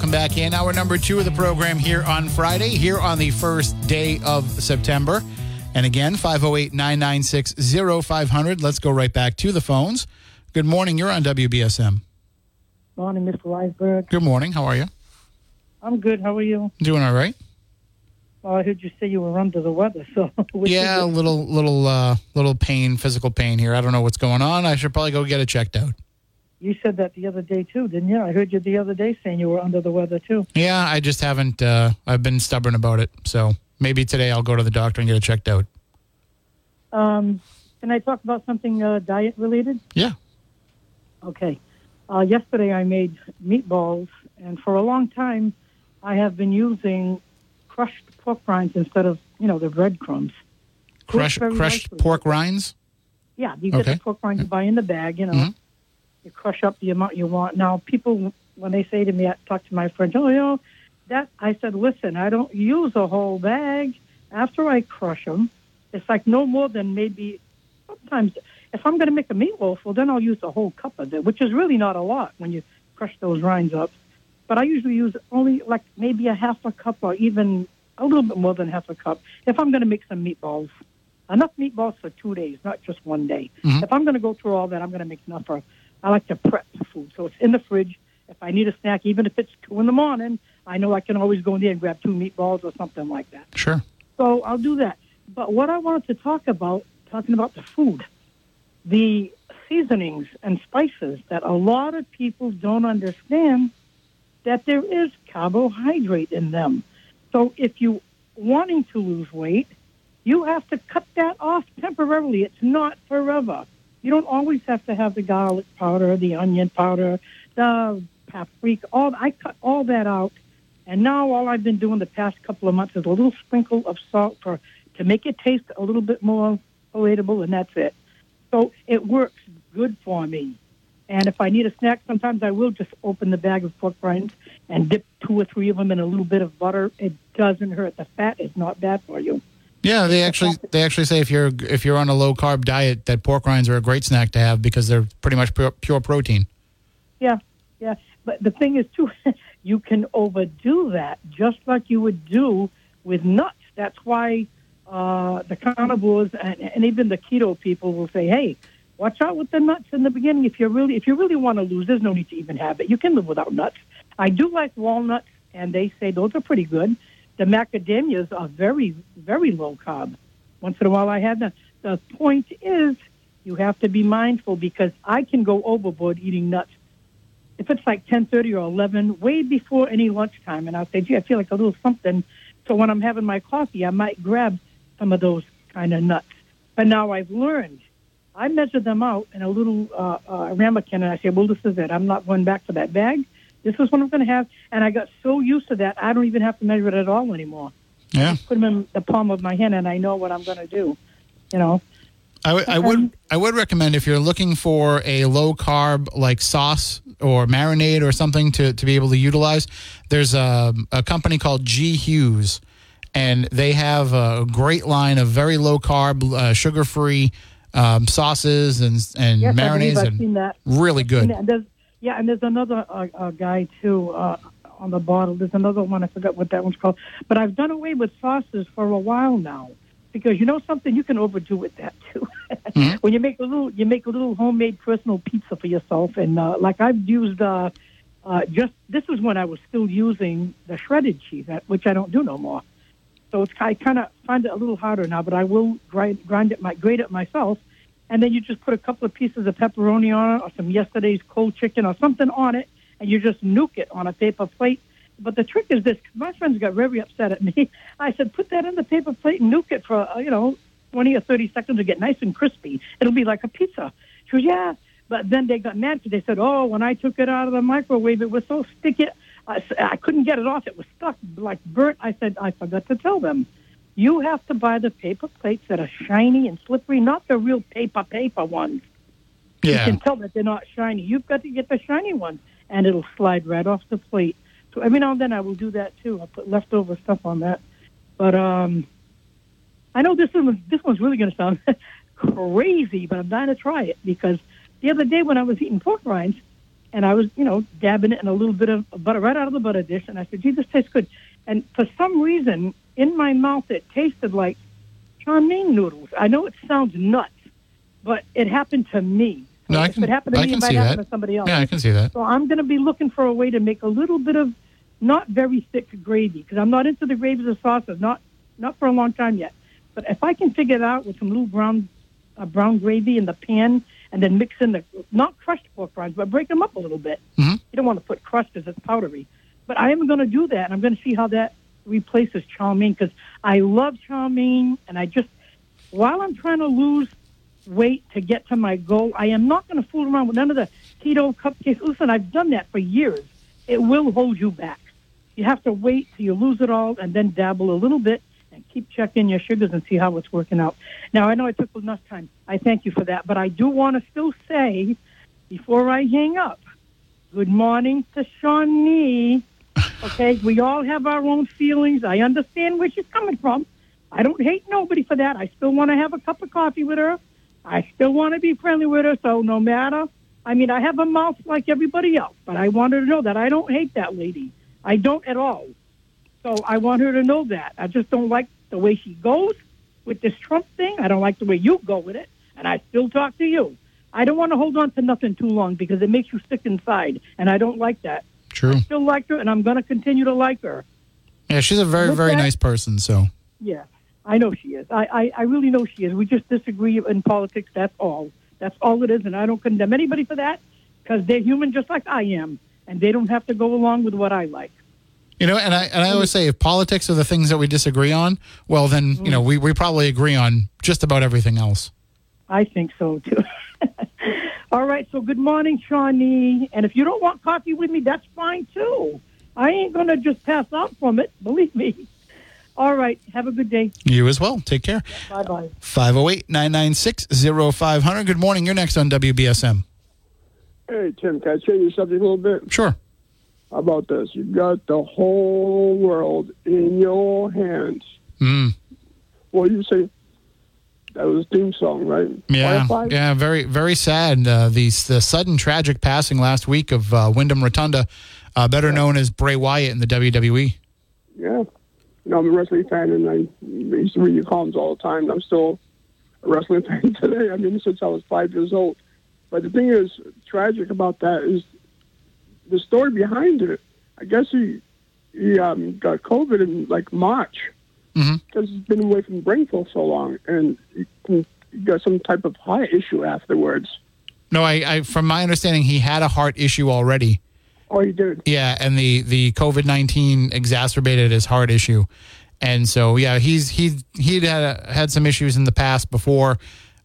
Welcome back in hour number two of the program here on Friday, here on the first day of September. And again, 508 996 0500. Let's go right back to the phones. Good morning. You're on WBSM. Morning, Mr. Weisberg. Good morning. How are you? I'm good. How are you? Doing all right? Well, I heard you say you were under the weather, so Yeah, a little, little, uh, little pain, physical pain here. I don't know what's going on. I should probably go get it checked out. You said that the other day too, didn't you? I heard you the other day saying you were under the weather too. Yeah, I just haven't. Uh, I've been stubborn about it. So maybe today I'll go to the doctor and get it checked out. Um, can I talk about something uh, diet related? Yeah. Okay. Uh, yesterday I made meatballs, and for a long time I have been using crushed pork rinds instead of you know the breadcrumbs. Crush, crushed nicely. pork rinds. Yeah, you get Okay. the pork rinds you buy in the bag, you know. Mhm. You crush up the amount you want. Now, people, when they say to me, I talk to my friends, oh, you know, that, I said, listen, I don't use a whole bag. After I crush them, it's like no more than maybe, sometimes, if I'm going to make a meatloaf, well, then I'll use a whole cup of it, which is really not a lot when you crush those rinds up. But I usually use only like maybe a half a cup or even a little bit more than half a cup if I'm going to make some meatballs enough meatballs for two days, not just one day. Mhm. If I'm going to go through all that, I'm going to make enough for. I like to prep the food, so it's in the fridge. If I need a snack, even if it's two in the morning, I know I can always go in there and grab two meatballs or something like that. Sure. So I'll do that. But what I wanted to talk about, talking about the food, the seasonings and spices that a lot of people don't understand that there is carbohydrate in them. So if you wanting to lose weight, you have to cut that off temporarily. It's not forever. You don't always have to have the garlic powder, the onion powder, the paprika. All I cut all that out, and now all I've been doing the past couple of months is a little sprinkle of salt for to make it taste a little bit more palatable, and that's it. So it works good for me. And if I need a snack, sometimes I will just open the bag of pork rinds and dip two or three of them in a little bit of butter. It doesn't hurt. The fat is not bad for you. Yeah, they actually they actually say if you're if you're on a low carb diet, that pork rinds are a great snack to have because they're pretty much pure, pure protein. Yeah, yeah. But the thing is, too, you can overdo that just like you would do with nuts. That's why uh, the carnivores and, and even the keto people will say, "Hey, watch out with the nuts in the beginning. If you really, if you really want to lose, there's no need to even have it. You can live without nuts. I do like walnuts, and they say those are pretty good. The macadamias are very, very low carb. Once in a while, I have them. The point is, you have to be mindful because I can go overboard eating nuts if it's like 10.30 or 11, way before any lunchtime, and I'll say, gee, I feel like a little something. So when I'm having my coffee, I might grab some of those kind of nuts. But now I've learned. I measure them out in a little uh, uh, ramekin, and I say, well, this is it. I'm not going back to that bag. This is what I'm going to have. And I got so used to that, I don't even have to measure it at all anymore. Yeah, Put them in the palm of my hand, and I know what I'm going to do. You know, I, would- I would I would recommend if you're looking for a low carb like sauce or marinade or something to, to be able to utilize. There's a, a company called G Hughes, and they have a great line of very low carb, uh, sugar free um, sauces and and yes, marinades I've and seen that. really good. There's, yeah, and there's another uh, uh, guy too uh, on the bottle. There's another one. I forgot what that one's called. But I've done away with sauces for a while now because you know something. You can overdo with that too. Mhm. when you make a little, you make a little homemade personal pizza for yourself, and uh, like I've used. Uh, uh, just this is when I was still using the shredded cheese, which I don't do no more. So it's I kind of find it a little harder now, but I will grind grind it, my grate it myself, and then you just put a couple of pieces of pepperoni on it, or some yesterday's cold chicken, or something on it, and you just nuke it on a paper plate. But the trick is this: my friends got very upset at me. I said, put that in the paper plate and nuke it for uh, you know twenty or thirty seconds to get nice and crispy. It'll be like a pizza. She goes, yeah, But then they got mad because they said, "Oh, when I took it out of the microwave, it was so sticky, I, I couldn't get it off. It was stuck like burnt." I said, "I forgot to tell them." You have to buy the paper plates that are shiny and slippery, not the real paper paper ones. You can tell that they're not shiny. You've got to get the shiny ones, and it'll slide right off the plate. So every now and then I will do that too. I'll put leftover stuff on that. But um, I know this one this one's really going to sound crazy, but I'm dying to try it because the other day when I was eating pork rinds, and I was you know dabbing it in a little bit of butter right out of the butter dish, and I said, "Gee, this tastes good." And for some reason, in my mouth, it tasted like chow mein noodles. I know it sounds nuts, but it happened to me. No, I if can- it happened to I me, it might happen that. to somebody else. Yeah, I can see that. So I'm going to be looking for a way to make a little bit of not very thick gravy because I'm not into the gravies or sauces, not not for a long time yet. But if I can figure it out with some little brown uh, brown gravy in the pan and then mix in the not crushed pork rinds, but break them up a little bit. Mhm. You don't want to put crushed because it's powdery. But I am going to do that, and I'm going to see how that replaces chow mein because I love chow mein, and I just while I'm trying to lose weight to get to my goal, I am not going to fool around with none of the keto cupcakes. Listen, I've done that for years. It will hold you back. You have to wait till you lose it all and then dabble a little bit and keep checking your sugars and see how it's working out. Now, I know I took enough time. I thank you for that. But I do want to still say, before I hang up, good morning to Shawnee. Okay, we all have our own feelings. I understand where she's coming from. I don't hate nobody for that. I still want to have a cup of coffee with her. I still want to be friendly with her. So no matter, I mean, I have a mouth like everybody else, but I want her to know that I don't hate that lady. I don't at all. So I want her to know that. I just don't like the way she goes with this Trump thing. I don't like the way you go with it, and I still talk to you. I don't want to hold on to nothing too long because it makes you sick inside, and I don't like that. True. Still like her, and I'm going to continue to like her. Yeah, she's a very, With very that- nice person. So Yeah, I know she is. I, I, I really know she is. We just disagree in politics. That's all. That's all it is, and I don't condemn anybody for that because they're human just like I am, and they don't have to go along with what I like. you know, and I and I always say if politics are the things that we disagree on, well then you know mm. we, we probably agree on just about everything else. I think so too. All right, so good morning, Shawnee. And if you don't want coffee with me, that's fine too. I ain't gonna just pass out from it, believe me. All right, have a good day. You as well. Take care. Bye bye. 508 996 0500. Good morning. You're next on WBSM. Hey, Tim, can I change the subject a little bit? Sure. How about this? You've got the whole world in your hands. Mm, Well, you say that was a theme song, right? yeah. Firefly? Yeah. Very, very sad. Uh, the, the sudden tragic passing last week of uh, Windham Rotunda, uh, better known as Bray Wyatt in the. WWE. Yeah. You know, I'm a wrestling fan, and I used to read your columns all the time. I'm still a wrestling fan today. I mean, since I was five years old. But the thing is, tragic about that is the story behind it. I guess he he um, got COVID in like March Mhm. because he's been away from the for so long, and got some type of heart issue afterwards. No, I, I, from my understanding, he had a heart issue already. Oh, he did. Yeah, and the the COVID nineteen exacerbated his heart issue, and so yeah, he's he he'd had had some issues in the past before.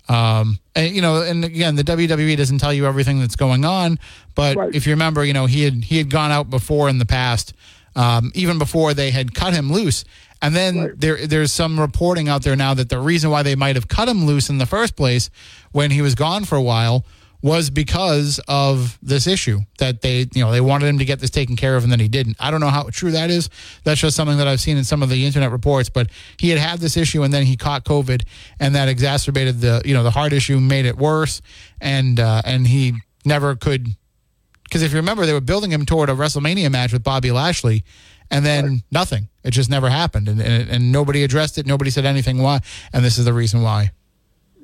Um, and you know, and again, the WWE doesn't tell you everything that's going on, but Right. if you remember, you know, he had he had gone out before in the past, um, even before they had cut him loose. And then Right. there there's some reporting out there now that the reason why they might have cut him loose in the first place when he was gone for a while was because of this issue that they you know they wanted him to get this taken care of and then he didn't. I don't know how true that is. That's just something that I've seen in some of the internet reports. But he had had this issue and then he caught COVID and that exacerbated the you know the heart issue, made it worse, and uh, and he never could because if you remember, they were building him toward a WrestleMania match with Bobby Lashley, and then nothing. It just never happened, and, and and nobody addressed it. Nobody said anything why, and this is the reason why.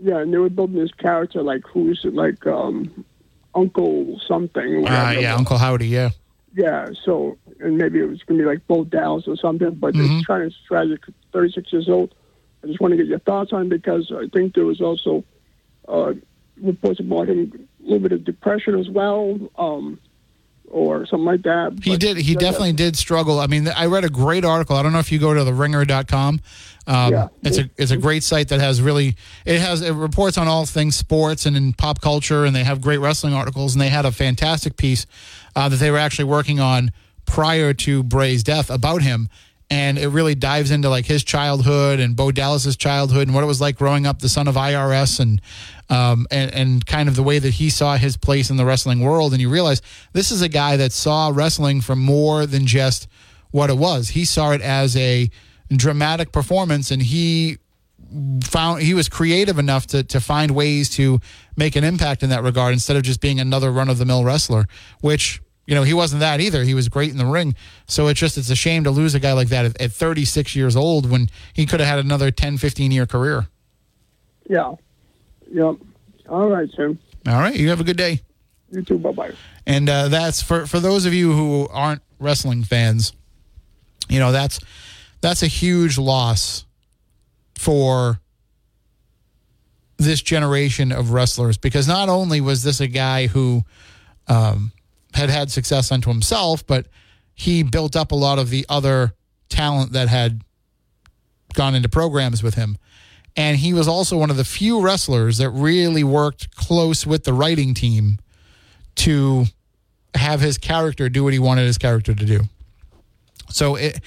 Yeah, and they were building this character like who's like um, Uncle something. Uh, yeah, Uncle Howdy. Yeah, Yeah, so and maybe it was gonna be like Bo Dallas or something, but Mhm. it's kind of tragic. Thirty six years old. I just want to get your thoughts on because I think there was also uh, reports about him a little bit of depression as well. Um, or something like that. He did. He definitely did struggle. I mean, I read a great article. I don't know if you go to the ringer.com. Um, Yeah. It's a it's a great site that has really it has it reports on all things sports and in pop culture, and they have great wrestling articles. And they had a fantastic piece uh, that they were actually working on prior to Bray's death about him. And it really dives into like his childhood and Bo Dallas's childhood and what it was like growing up the son of IRS and um, and and kind of the way that he saw his place in the wrestling world. And you realize this is a guy that saw wrestling for more than just what it was. He saw it as a dramatic performance, and he found he was creative enough to to find ways to make an impact in that regard instead of just being another run of the mill wrestler, which. You know, he wasn't that either. He was great in the ring. So it's just, it's a shame to lose a guy like that at, at 36 years old when he could have had another 10, 15 year career. Yeah. Yep. All right, sir. All right. You have a good day. You too. Bye bye. And uh, that's for for those of you who aren't wrestling fans. You know that's that's a huge loss for this generation of wrestlers because not only was this a guy who um, had had success unto himself, but he built up a lot of the other talent that had gone into programs with him. And he was also one of the few wrestlers that really worked close with the writing team to have his character do what he wanted his character to do. So it,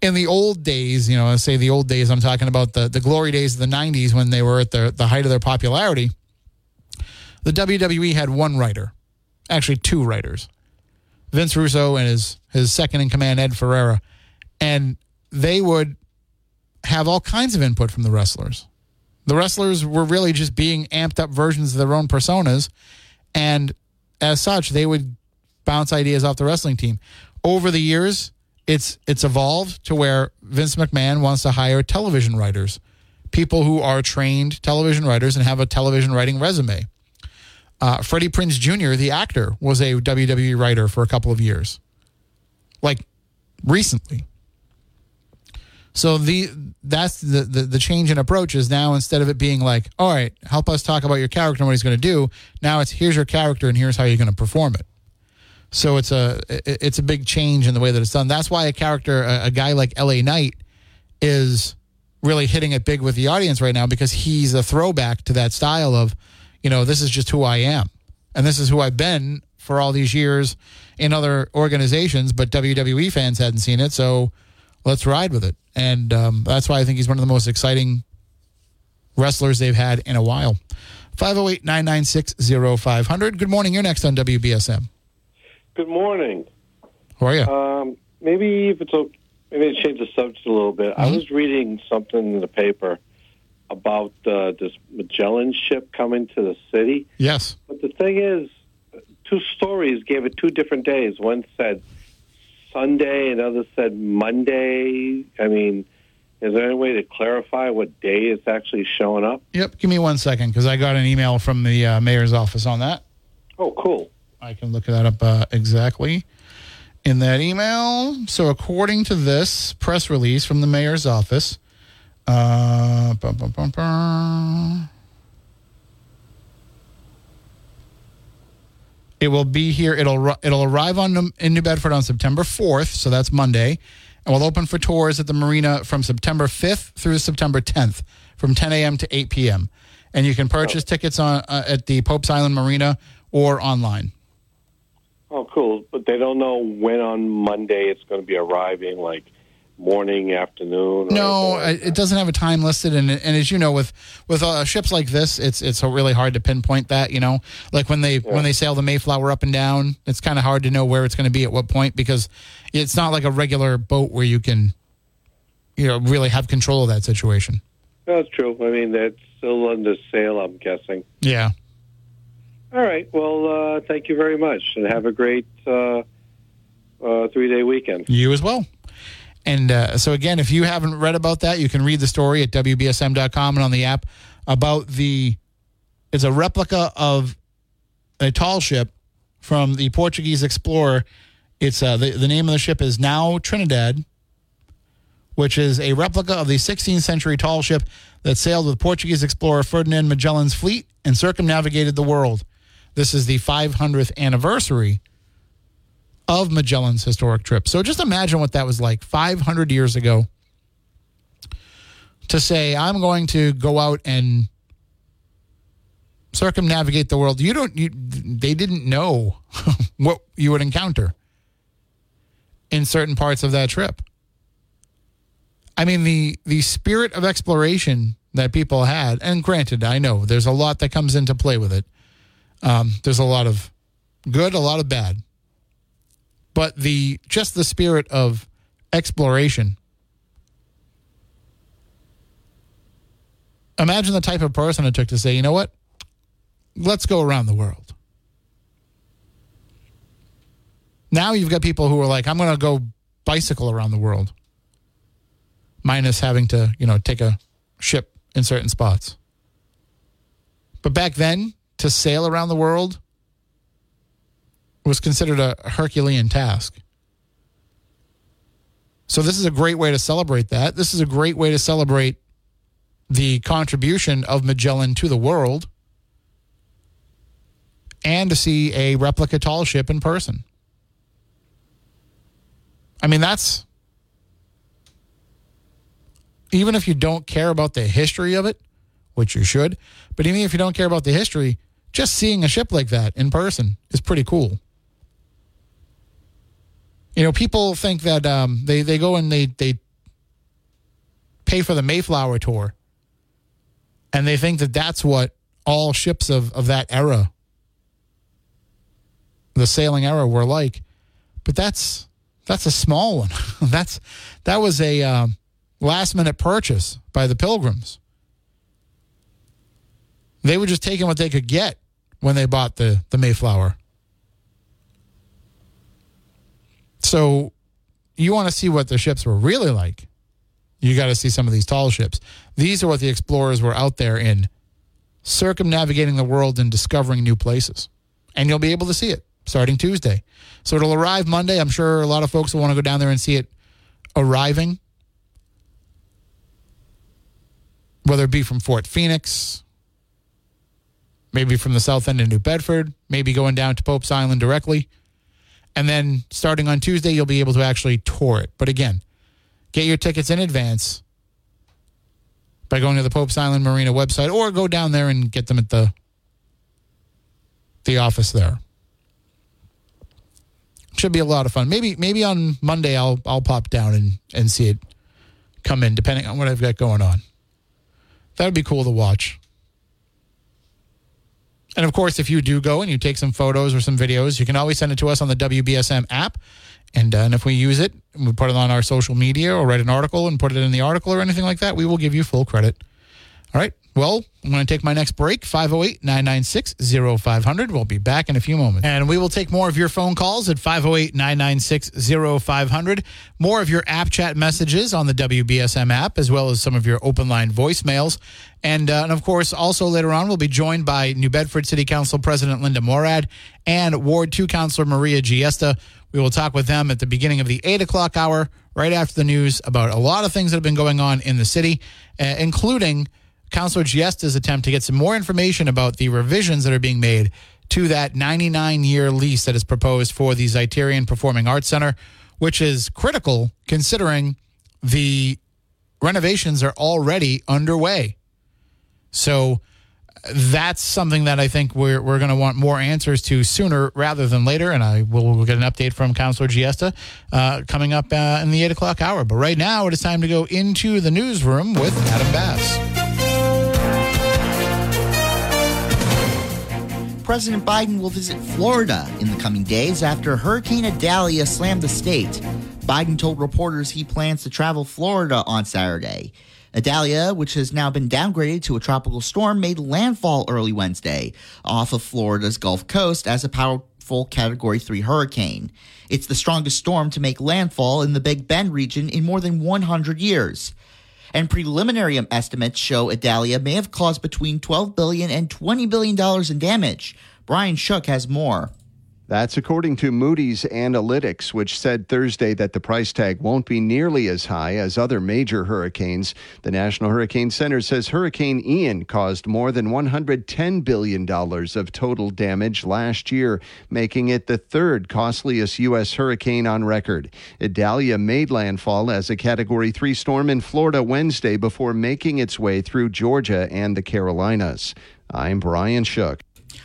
in the old days, you know, I say the old days, I'm talking about the, the glory days of the 90s when they were at the, the height of their popularity. The WWE had one writer, actually two writers, Vince Russo and his, his second in command, Ed Ferrara. And they would have all kinds of input from the wrestlers. The wrestlers were really just being amped up versions of their own personas. And as such, they would bounce ideas off the wrestling team. Over the years, it's it's evolved to where Vince McMahon wants to hire television writers, people who are trained television writers and have a television writing resume. Uh, Freddie Prinze Jr., the actor, was a WWE writer for a couple of years, like recently. So the that's the, the the change in approach is now instead of it being like, all right, help us talk about your character and what he's going to do. Now it's here's your character and here's how you're going to perform it. So it's a it's a big change in the way that it's done. That's why a character, a, a guy like L.A. Knight, is really hitting it big with the audience right now because he's a throwback to that style of, you know, this is just who I am, and this is who I've been for all these years in other organizations, but WWE fans hadn't seen it, so let's ride with it. And um, that's why I think he's one of the most exciting wrestlers they've had in a while. 508 996 0500. Good morning. You're next on WBSM. Good morning. How are you? Um, maybe if it's okay, maybe to change the subject a little bit. I Mhm. was reading something in the paper about uh, this Magellan ship coming to the city. yes. But the thing is, two stories gave it two different days. One said Sunday, another said Monday. I mean, is there any way to clarify what day it's actually showing up? Yep. Give me one second because I got an email from the uh, mayor's office on that. Oh, cool. I can look that up uh, exactly in that email. So, according to this press release from the mayor's office, uh, bum, bum, bum, it will be here. It'll it'll arrive on in New Bedford on September 4th, so that's Monday, and we'll open for tours at the marina from September 5th through September 10th, from 10 a.m. to 8 p.m. And you can purchase tickets on uh, at the Pope's Island Marina or online. Oh, cool. But they don't know when on Monday it's going to be arriving, like morning, afternoon. Or No, like it doesn't have a time listed, and and as you know, with with uh, ships like this, it's it's really hard to pinpoint that. You know, like when they when they sail the Mayflower up and down, it's kind of hard to know where it's going to be at what point because it's not like a regular boat where you can, you know, really have control of that situation. That's true. I mean, that's still under sale, I'm guessing. Yeah. All right. Well, uh, thank you very much, and have a great uh, uh, three-day weekend. You as well. And uh, so, again, if you haven't read about that, you can read the story at WBSM.com and on the app about the. It's a replica of a tall ship from the Portuguese explorer. It's uh, the, the name of the ship is Nao Trinidad, which is a replica of the 16th century tall ship that sailed with Portuguese explorer Ferdinand Magellan's fleet and circumnavigated the world. This is the 500th anniversary of Magellan's historic trip. So just imagine what that was like 500 years ago to say, I'm going to go out and circumnavigate the world. You don't, you, they didn't know what you would encounter in certain parts of that trip. I mean, the, the spirit of exploration that people had, and granted, I know there's a lot that comes into play with it. Um, there's a lot of good, a lot of bad. But the just the spirit of exploration. Imagine the type of person it took to say, you know what? Let's go around the world. Now you've got people who are like, I'm going to go bicycle around the world, minus having to, you know, take a ship in certain spots. But back then, to sail around the world was considered a Herculean task. So, this is a great way to celebrate that. This is a great way to celebrate the contribution of Magellan to the world and to see a replica tall ship in person. I mean, that's even if you don't care about the history of it, which you should, but even if you don't care about the history, just seeing a ship like that in person is pretty cool. You know, people think that um, they they go and they they pay for the Mayflower tour, and they think that that's what all ships of of that era, the sailing era, were like. But that's that's a small one. that's that was a um, last minute purchase by the Pilgrims. They were just taking what they could get when they bought the the Mayflower. So you want to see what the ships were really like. You got to see some of these tall ships. These are what the explorers were out there in, circumnavigating the world and discovering new places. And you'll be able to see it starting Tuesday. So it'll arrive Monday. I'm sure a lot of folks will want to go down there and see it arriving, whether it be from Fort Phoenix, maybe from the south end of New Bedford, maybe going down to Pope's Island directly. And then starting on Tuesday, you'll be able to actually tour it. But again, get your tickets in advance by going to the Pope's Island Marina website or go down there and get them at the the office there. Should be a lot of fun. Maybe maybe on Monday I'll I'll pop down and, and see it come in, depending on what I've got going on. That would be cool to watch. And of course, if you do go and you take some photos or some videos, you can always send it to us on the WBSM app. And, uh, and if we use it, we put it on our social media or write an article and put it in the article or anything like that, we will give you full credit. All right. Well, I'm going to take my next break, 508 996 0500. We'll be back in a few moments. And we will take more of your phone calls at 508 996 0500. More of your app chat messages on the WBSM app, as well as some of your open line voicemails. And, uh, and of course, also later on, we'll be joined by New Bedford City Council President Linda Morad and Ward 2 Councilor Maria Giesta. We will talk with them at the beginning of the 8 o'clock hour, right after the news, about a lot of things that have been going on in the city, uh, including Councilor Giesta's attempt to get some more information about the revisions that are being made to that 99 year lease that is proposed for the Zeiterion Performing Arts Center, which is critical considering the renovations are already underway. So that's something that I think we're, we're going to want more answers to sooner rather than later. And I will we'll get an update from Councilor Giesta uh, coming up uh, in the 8 o'clock hour. But right now, it is time to go into the newsroom with Adam Bass. President Biden will visit Florida in the coming days after Hurricane Idalia slammed the state. Biden told reporters he plans to travel Florida on Saturday. Idalia, which has now been downgraded to a tropical storm, made landfall early Wednesday off of Florida's Gulf Coast as a powerful Category 3 hurricane. It's the strongest storm to make landfall in the Big Bend region in more than 100 years and preliminary estimates show Idalia may have caused between $12 billion and $20 billion in damage. Brian Shook has more. That's according to Moody's Analytics, which said Thursday that the price tag won't be nearly as high as other major hurricanes. The National Hurricane Center says Hurricane Ian caused more than $110 billion of total damage last year, making it the third costliest U.S. hurricane on record. Idalia made landfall as a Category 3 storm in Florida Wednesday before making its way through Georgia and the Carolinas. I'm Brian Shook.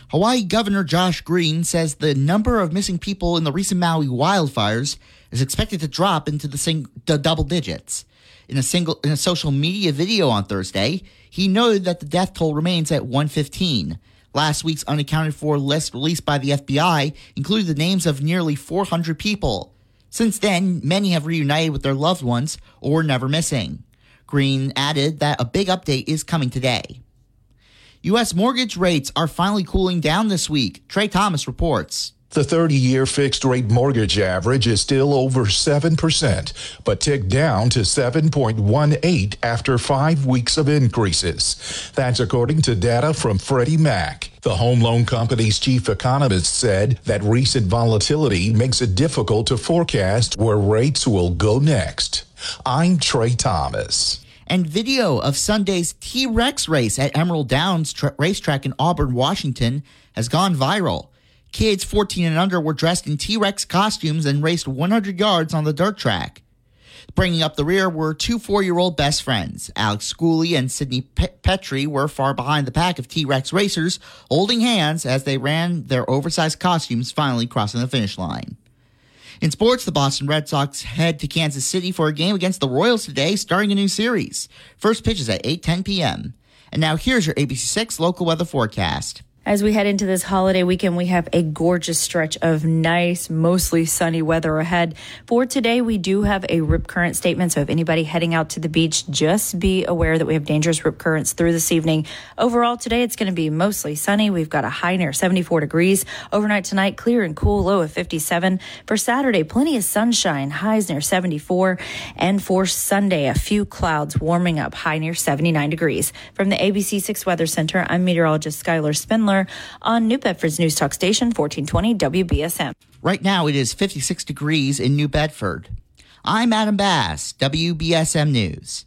Hawaii Governor Josh Green says the number of missing people in the recent Maui wildfires is expected to drop into the, sing- the double digits. In a single in a social media video on Thursday, he noted that the death toll remains at 115. Last week's unaccounted for list released by the FBI included the names of nearly 400 people. Since then, many have reunited with their loved ones or never missing. Green added that a big update is coming today. U.S. mortgage rates are finally cooling down this week. Trey Thomas reports. The 30 year fixed rate mortgage average is still over 7%, but ticked down to 7.18 after five weeks of increases. That's according to data from Freddie Mac. The home loan company's chief economist said that recent volatility makes it difficult to forecast where rates will go next. I'm Trey Thomas and video of Sunday's T Rex race at Emerald Downs tra- Racetrack in Auburn, Washington, has gone viral. Kids 14 and under were dressed in T Rex costumes and raced 100 yards on the dirt track. Bringing up the rear were two four year old best friends. Alex Schooley and Sydney Pe- Petrie were far behind the pack of T Rex racers, holding hands as they ran their oversized costumes, finally crossing the finish line. In sports, the Boston Red Sox head to Kansas City for a game against the Royals today, starting a new series. First pitch is at 8:10 p.m. And now here's your ABC6 local weather forecast. As we head into this holiday weekend, we have a gorgeous stretch of nice, mostly sunny weather ahead. For today, we do have a rip current statement. So if anybody heading out to the beach, just be aware that we have dangerous rip currents through this evening. Overall, today it's going to be mostly sunny. We've got a high near 74 degrees. Overnight tonight, clear and cool, low of 57. For Saturday, plenty of sunshine, highs near 74. And for Sunday, a few clouds warming up, high near 79 degrees. From the ABC6 Weather Center, I'm meteorologist Skylar Spindler on New Bedford's News Talk Station, 1420 WBSM. Right now, it is 56 degrees in New Bedford. I'm Adam Bass, WBSM News.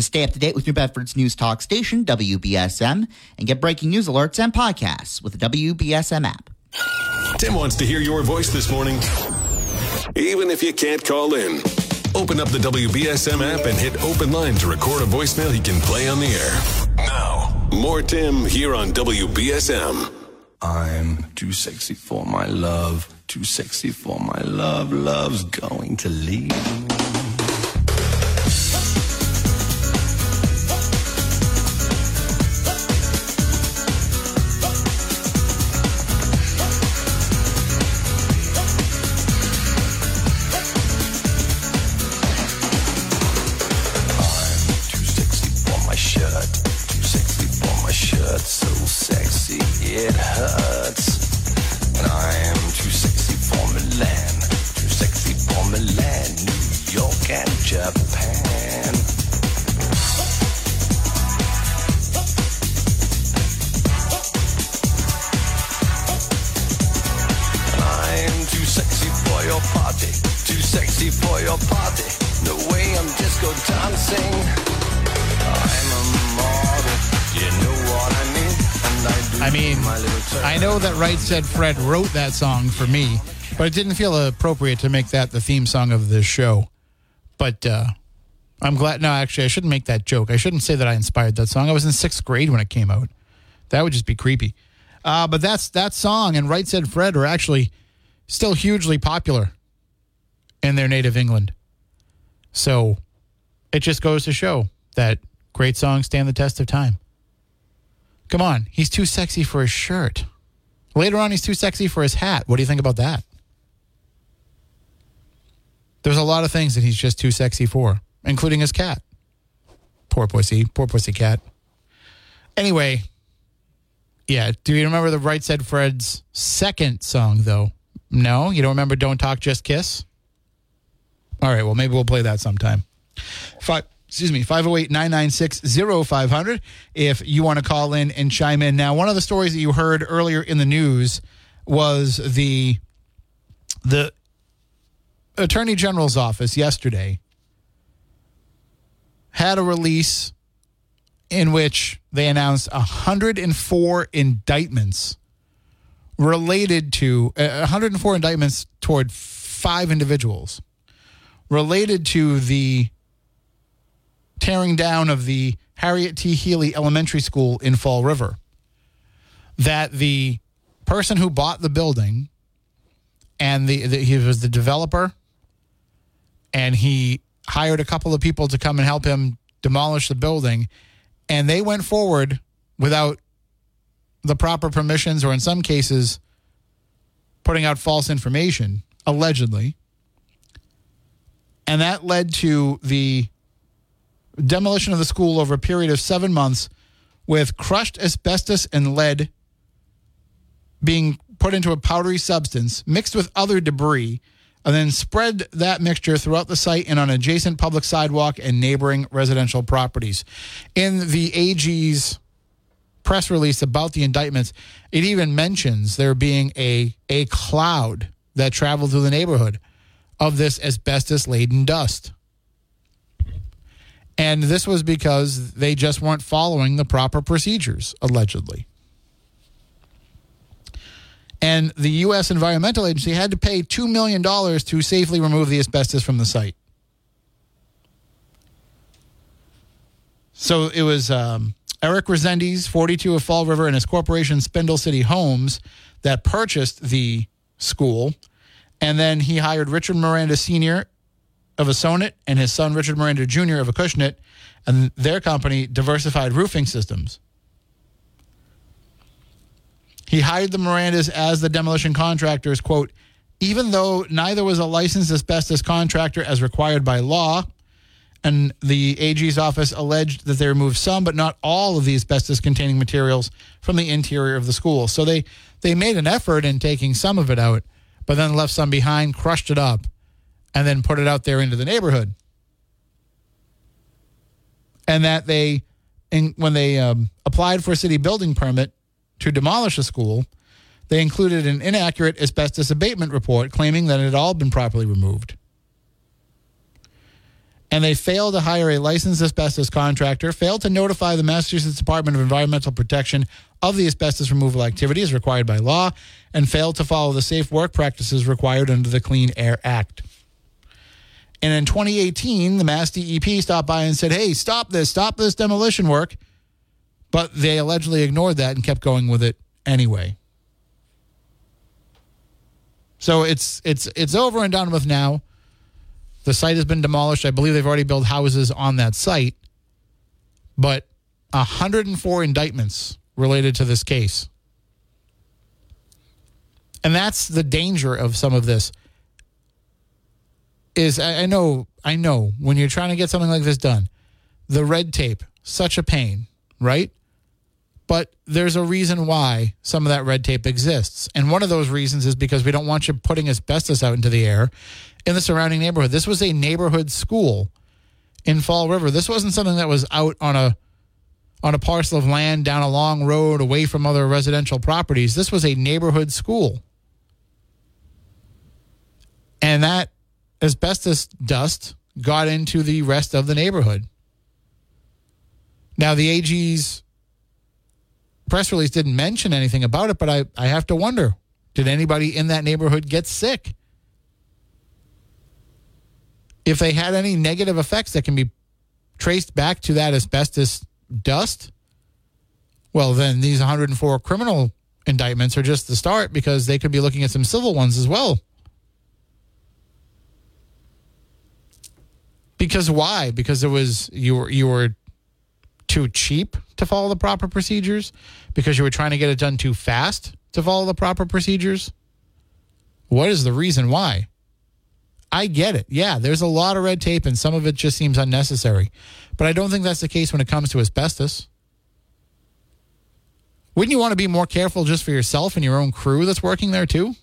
Stay up to date with New Bedford's News Talk Station, WBSM, and get breaking news alerts and podcasts with the WBSM app. Tim wants to hear your voice this morning, even if you can't call in. Open up the WBSM app and hit open line to record a voicemail he can play on the air. Now, more Tim here on WBSM. I'm too sexy for my love, too sexy for my love, love's going to leave. it Said Fred wrote that song for me, but it didn't feel appropriate to make that the theme song of this show. But uh, I'm glad. No, actually, I shouldn't make that joke. I shouldn't say that I inspired that song. I was in sixth grade when it came out. That would just be creepy. Uh, but that's that song and Right Said Fred are actually still hugely popular in their native England. So it just goes to show that great songs stand the test of time. Come on, he's too sexy for his shirt. Later on, he's too sexy for his hat. What do you think about that? There's a lot of things that he's just too sexy for, including his cat. Poor pussy, poor pussy cat. Anyway, yeah. Do you remember the Right Said Fred's second song, though? No, you don't remember Don't Talk, Just Kiss? All right, well, maybe we'll play that sometime. Five excuse me, 508 996 0500 if you want to call in and chime in. Now, one of the stories that you heard earlier in the news was the The Attorney General's office yesterday had a release in which they announced 104 indictments related to uh, 104 indictments toward five individuals related to the tearing down of the Harriet T. Healy Elementary School in Fall River. That the person who bought the building and the, the he was the developer and he hired a couple of people to come and help him demolish the building and they went forward without the proper permissions or in some cases putting out false information allegedly and that led to the demolition of the school over a period of 7 months with crushed asbestos and lead being put into a powdery substance mixed with other debris and then spread that mixture throughout the site and on adjacent public sidewalk and neighboring residential properties. In the AG's press release about the indictments, it even mentions there being a a cloud that traveled through the neighborhood of this asbestos laden dust. And this was because they just weren't following the proper procedures, allegedly. And the U.S. Environmental Agency had to pay $2 million to safely remove the asbestos from the site. So it was um, Eric Resendiz, 42 of Fall River, and his corporation, Spindle City Homes, that purchased the school. And then he hired Richard Miranda Sr. of Assonet and his son, Richard Miranda Jr. of Acushnet, and their company, Diversified Roofing Systems. He hired the Mirandas as the demolition contractors, quote, even though neither was a licensed asbestos contractor as required by law. And the AG's office alleged that they removed some, but not all of the asbestos containing materials from the interior of the school. So they, they made an effort in taking some of it out, but then left some behind, crushed it up, and then put it out there into the neighborhood. And that they, in, when they um, applied for a city building permit, to demolish a school, they included an inaccurate asbestos abatement report claiming that it had all been properly removed. And they failed to hire a licensed asbestos contractor, failed to notify the Massachusetts Department of Environmental Protection of the asbestos removal activities required by law, and failed to follow the safe work practices required under the Clean Air Act. And in 2018, the Mass DEP stopped by and said, hey, stop this, stop this demolition work. But they allegedly ignored that and kept going with it anyway. So it's it's it's over and done with now. The site has been demolished. I believe they've already built houses on that site. But 104 indictments related to this case. And that's the danger of some of this. Is I know I know when you're trying to get something like this done, the red tape, such a pain, right? But there's a reason why some of that red tape exists. And one of those reasons is because we don't want you putting asbestos out into the air in the surrounding neighborhood. This was a neighborhood school in Fall River. This wasn't something that was out on a on a parcel of land down a long road away from other residential properties. This was a neighborhood school. And that asbestos dust got into the rest of the neighborhood. Now the AG's press release didn't mention anything about it, but I, I have to wonder did anybody in that neighborhood get sick? If they had any negative effects that can be traced back to that asbestos dust, well, then these 104 criminal indictments are just the start because they could be looking at some civil ones as well. Because why? Because it was you were you were too cheap to follow the proper procedures? Because you were trying to get it done too fast to follow the proper procedures? What is the reason why? I get it. Yeah, there's a lot of red tape and some of it just seems unnecessary. But I don't think that's the case when it comes to asbestos. Wouldn't you want to be more careful just for yourself and your own crew that's working there too?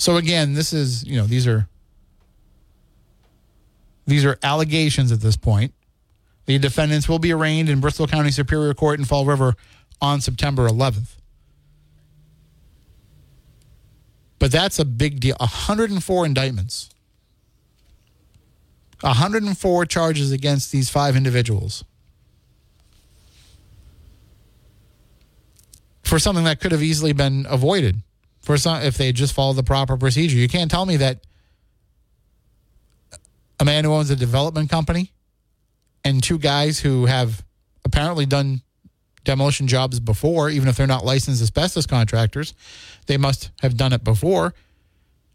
So again, this is, you know, these are these are allegations at this point. The defendants will be arraigned in Bristol County Superior Court in Fall River on September 11th. But that's a big deal. 104 indictments. 104 charges against these five individuals. For something that could have easily been avoided. For some if they just followed the proper procedure. You can't tell me that a man who owns a development company and two guys who have apparently done demolition jobs before, even if they're not licensed asbestos contractors, they must have done it before.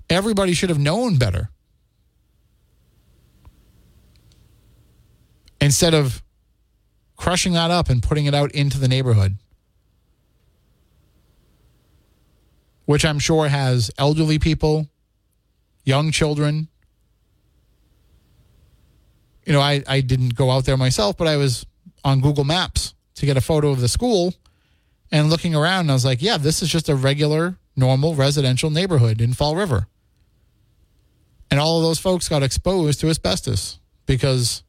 Everybody should have known better. Instead of crushing that up and putting it out into the neighborhood, which I'm sure has elderly people, young children, you know, I, I didn't go out there myself, but I was on Google Maps to get a photo of the school and looking around. I was like, yeah, this is just a regular, normal residential neighborhood in Fall River. And all of those folks got exposed to asbestos because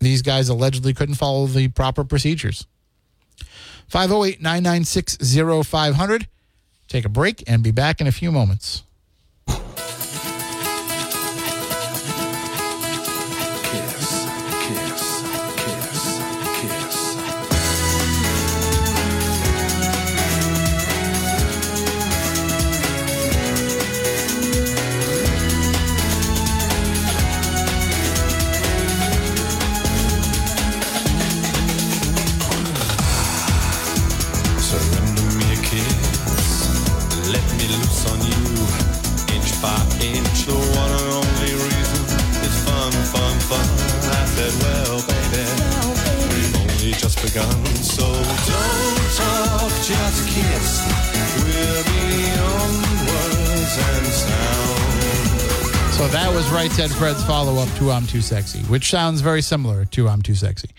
these guys allegedly couldn't follow the proper procedures. 508 996 0500. Take a break and be back in a few moments. Fred's follow up to I'm Too Sexy, which sounds very similar to I'm Too Sexy.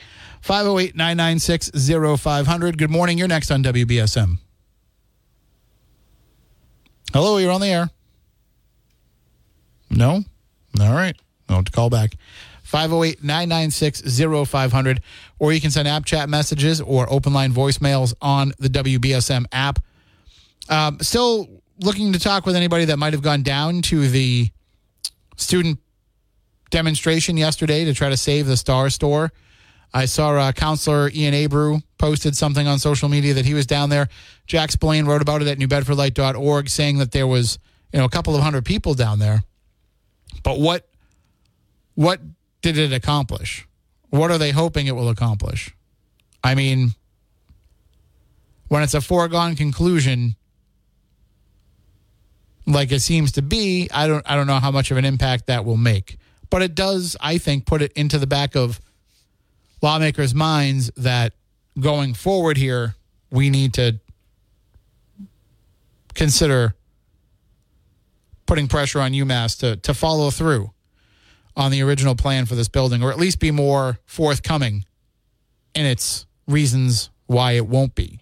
508 996 0500. Good morning. You're next on WBSM. Hello, you're on the air. No? All right. I'll have to call back. 508 996 0500. Or you can send app chat messages or open line voicemails on the WBSM app. Um, still looking to talk with anybody that might have gone down to the student demonstration yesterday to try to save the Star Store. I saw uh, Counselor Ian Abreu posted something on social media that he was down there. Jack Spillane wrote about it at newbedfordlight.org saying that there was, you know, a couple of hundred people down there. But what what did it accomplish? What are they hoping it will accomplish? I mean, when it's a foregone conclusion like it seems to be, I don't I don't know how much of an impact that will make. But it does, I think, put it into the back of lawmakers' minds that going forward here, we need to consider putting pressure on UMass to to follow through on the original plan for this building, or at least be more forthcoming in its reasons why it won't be.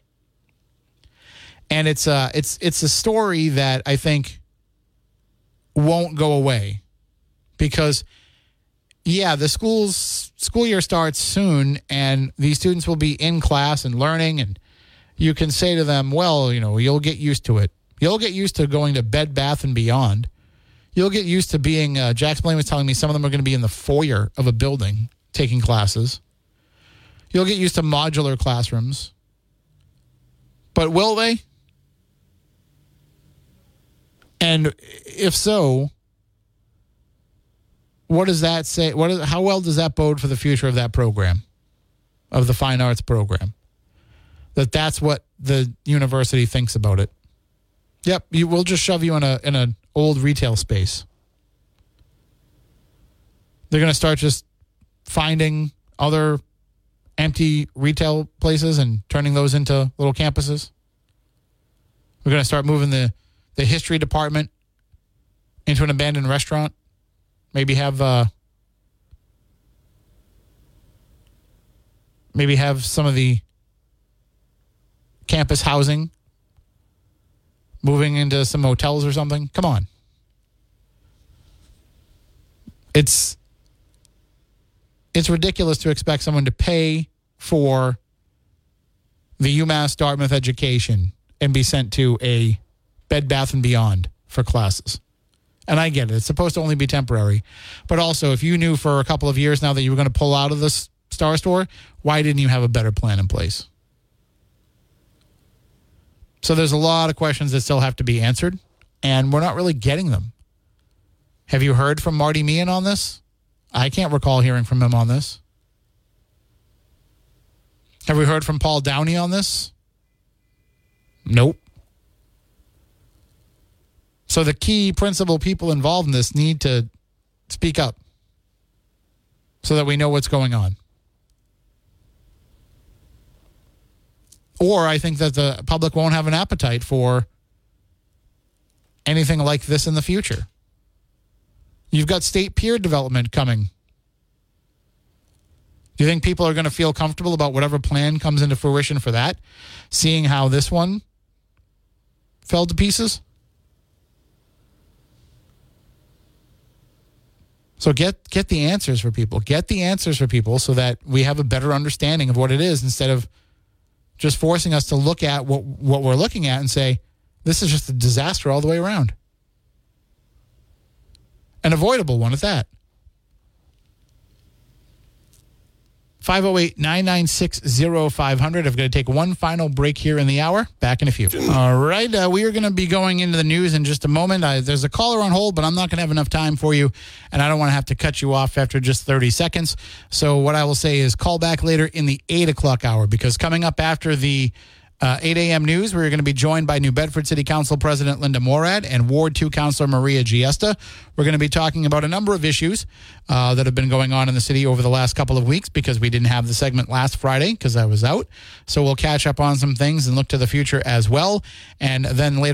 And it's a it's it's a story that I think won't go away because yeah, the school's school year starts soon and these students will be in class and learning and you can say to them, well, you know, you'll get used to it. You'll get used to going to Bed Bath and Beyond. You'll get used to being. Uh, Jack Spillane was telling me some of them are going to be in the foyer of a building taking classes. You'll get used to modular classrooms. But will they? And if so, what does that say? What is, how well does that bode for the future of that program, of the fine arts program? That that's what the university thinks about it. Yep, you will just shove you in a in an old retail space. They're going to start just finding other empty retail places and turning those into little campuses. We're going to start moving the the history department into an abandoned restaurant. Maybe have uh, maybe have some of the campus housing moving into some hotels or something. Come on. It's it's ridiculous to expect someone to pay for the UMass Dartmouth education and be sent to a Bed Bath and Beyond for classes. And I get it. It's supposed to only be temporary. But also, if you knew for a couple of years now that you were going to pull out of this Star Store, why didn't you have a better plan in place? So there's a lot of questions that still have to be answered, and we're not really getting them. Have you heard from Marty Meehan on this? I can't recall hearing from him on this. Have we heard from Paul Downey on this? Nope. So the key principal people involved in this need to speak up so that we know what's going on. Or I think that the public won't have an appetite for anything like this in the future. You've got State Pier development coming. Do you think people are going to feel comfortable about whatever plan comes into fruition for that, seeing how this one fell to pieces? So get get the answers for people. Get the answers for people so that we have a better understanding of what it is instead of just forcing us to look at what what we're looking at and say this is just a disaster all the way around. An avoidable one at that. 508 996 0500. I'm going to take one final break here in the hour. Back in a few. All right. Uh, we are going to be going into the news in just a moment. Uh, there's a caller on hold, but I'm not going to have enough time for you, and I don't want to have to cut you off after just 30 seconds. So, what I will say is call back later in the 8 o'clock hour because coming up after the uh, 8 a.m. news. We're going to be joined by New Bedford City Council President Linda Morad and Ward 2 Councilor Maria Giesta. We're going to be talking about a number of issues uh, that have been going on in the city over the last couple of weeks because we didn't have the segment last Friday because I was out. So we'll catch up on some things and look to the future as well. And then later,